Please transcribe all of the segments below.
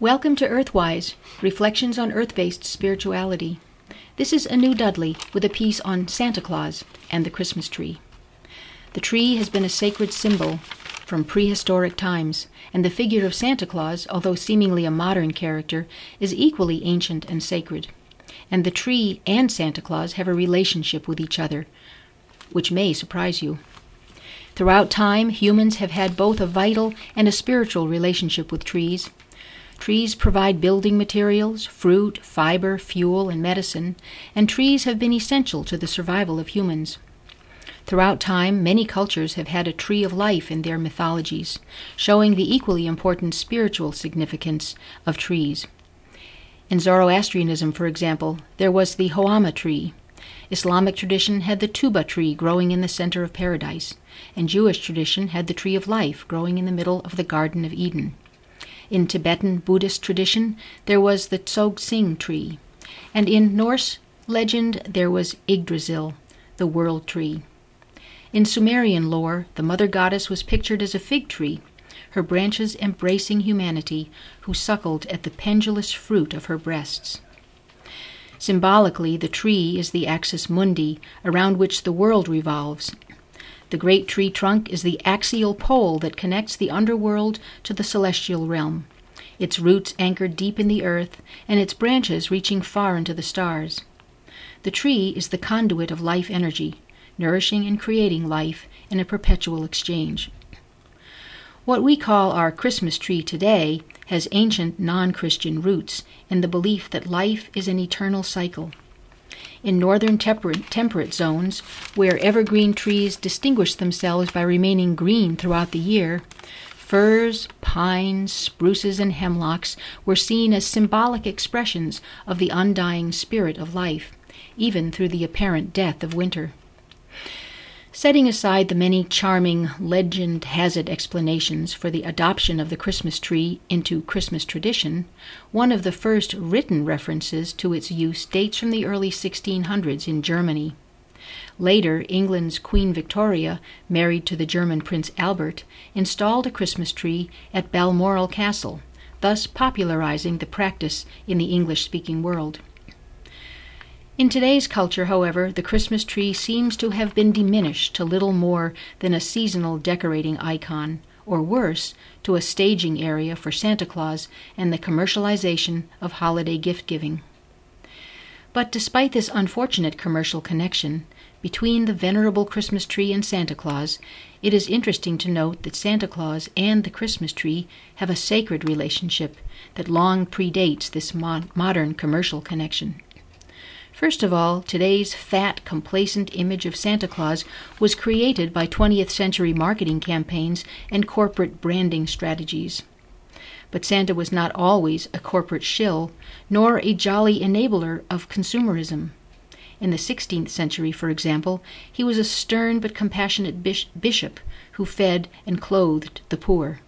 Welcome to Earthwise, Reflections on Earth based Spirituality. This is Anu Dudley with a piece on Santa Claus and the Christmas tree. The tree has been a sacred symbol from prehistoric times, and the figure of Santa Claus, although seemingly a modern character, is equally ancient and sacred. And the tree and Santa Claus have a relationship with each other, which may surprise you. Throughout time, humans have had both a vital and a spiritual relationship with trees. Trees provide building materials, fruit, fiber, fuel, and medicine, and trees have been essential to the survival of humans. Throughout time, many cultures have had a tree of life in their mythologies, showing the equally important spiritual significance of trees. In Zoroastrianism, for example, there was the Haoma tree. Islamic tradition had the tuba tree growing in the center of paradise, and Jewish tradition had the tree of life growing in the middle of the Garden of Eden. In Tibetan Buddhist tradition, there was the Tsogying tree, and in Norse legend, there was Yggdrasil, the world tree. In Sumerian lore, the mother goddess was pictured as a fig tree, her branches embracing humanity, who suckled at the pendulous fruit of her breasts. Symbolically, the tree is the axis mundi, around which the world revolves, the great tree trunk is the axial pole that connects the underworld to the celestial realm, its roots anchored deep in the earth, and its branches reaching far into the stars. The tree is the conduit of life energy, nourishing and creating life in a perpetual exchange. What we call our Christmas tree today has ancient non Christian roots in the belief that life is an eternal cycle. In northern temperate, temperate zones, where evergreen trees distinguish themselves by remaining green throughout the year, firs, pines, spruces, and hemlocks were seen as symbolic expressions of the undying spirit of life, even through the apparent death of winter. Setting aside the many charming legend has it explanations for the adoption of the Christmas tree into Christmas tradition, one of the first written references to its use dates from the early 1600s in Germany. Later, England's Queen Victoria, married to the German Prince Albert, installed a Christmas tree at Balmoral Castle, thus popularizing the practice in the English speaking world. In today's culture, however, the Christmas tree seems to have been diminished to little more than a seasonal decorating icon, or worse, to a staging area for Santa Claus and the commercialization of holiday gift giving. But despite this unfortunate commercial connection between the venerable Christmas tree and Santa Claus, it is interesting to note that Santa Claus and the Christmas tree have a sacred relationship that long predates this modern commercial connection. First of all, today's fat, complacent image of Santa Claus was created by 20th century marketing campaigns and corporate branding strategies. But Santa was not always a corporate shill, nor a jolly enabler of consumerism. In the 16th century, for example, he was a stern but compassionate bishop who fed and clothed the poor.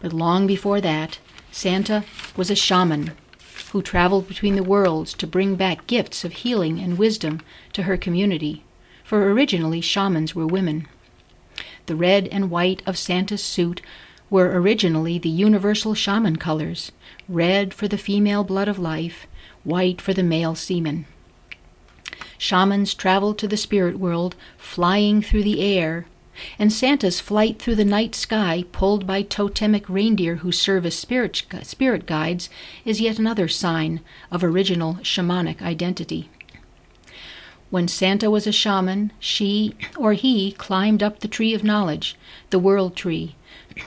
But long before that, Santa was a shaman who traveled between the worlds to bring back gifts of healing and wisdom to her community, for originally shamans were women. The red and white of Santa's suit were originally the universal shaman colors red for the female blood of life, white for the male semen. Shamans traveled to the spirit world, flying through the air, and Santa's flight through the night sky, pulled by totemic reindeer who serve as spirit, spirit guides, is yet another sign of original shamanic identity. When Santa was a shaman, she or he climbed up the tree of knowledge, the world tree,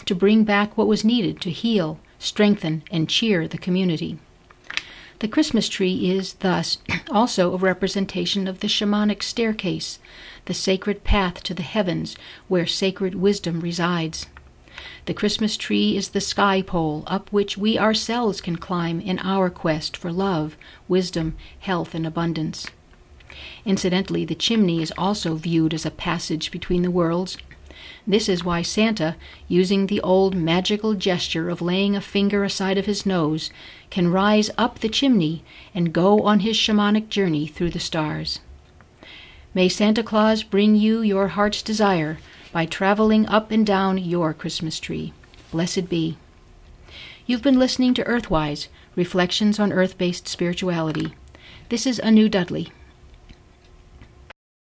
to bring back what was needed to heal, strengthen, and cheer the community. The Christmas tree is, thus, also a representation of the shamanic staircase, the sacred path to the heavens where sacred wisdom resides. The Christmas tree is the sky pole up which we ourselves can climb in our quest for love, wisdom, health, and abundance. Incidentally, the chimney is also viewed as a passage between the worlds. This is why Santa, using the old magical gesture of laying a finger aside of his nose, can rise up the chimney and go on his shamanic journey through the stars. May Santa Claus bring you your heart's desire by traveling up and down your Christmas tree. Blessed be. You've been listening to Earthwise Reflections on Earth Based Spirituality. This is Anu Dudley.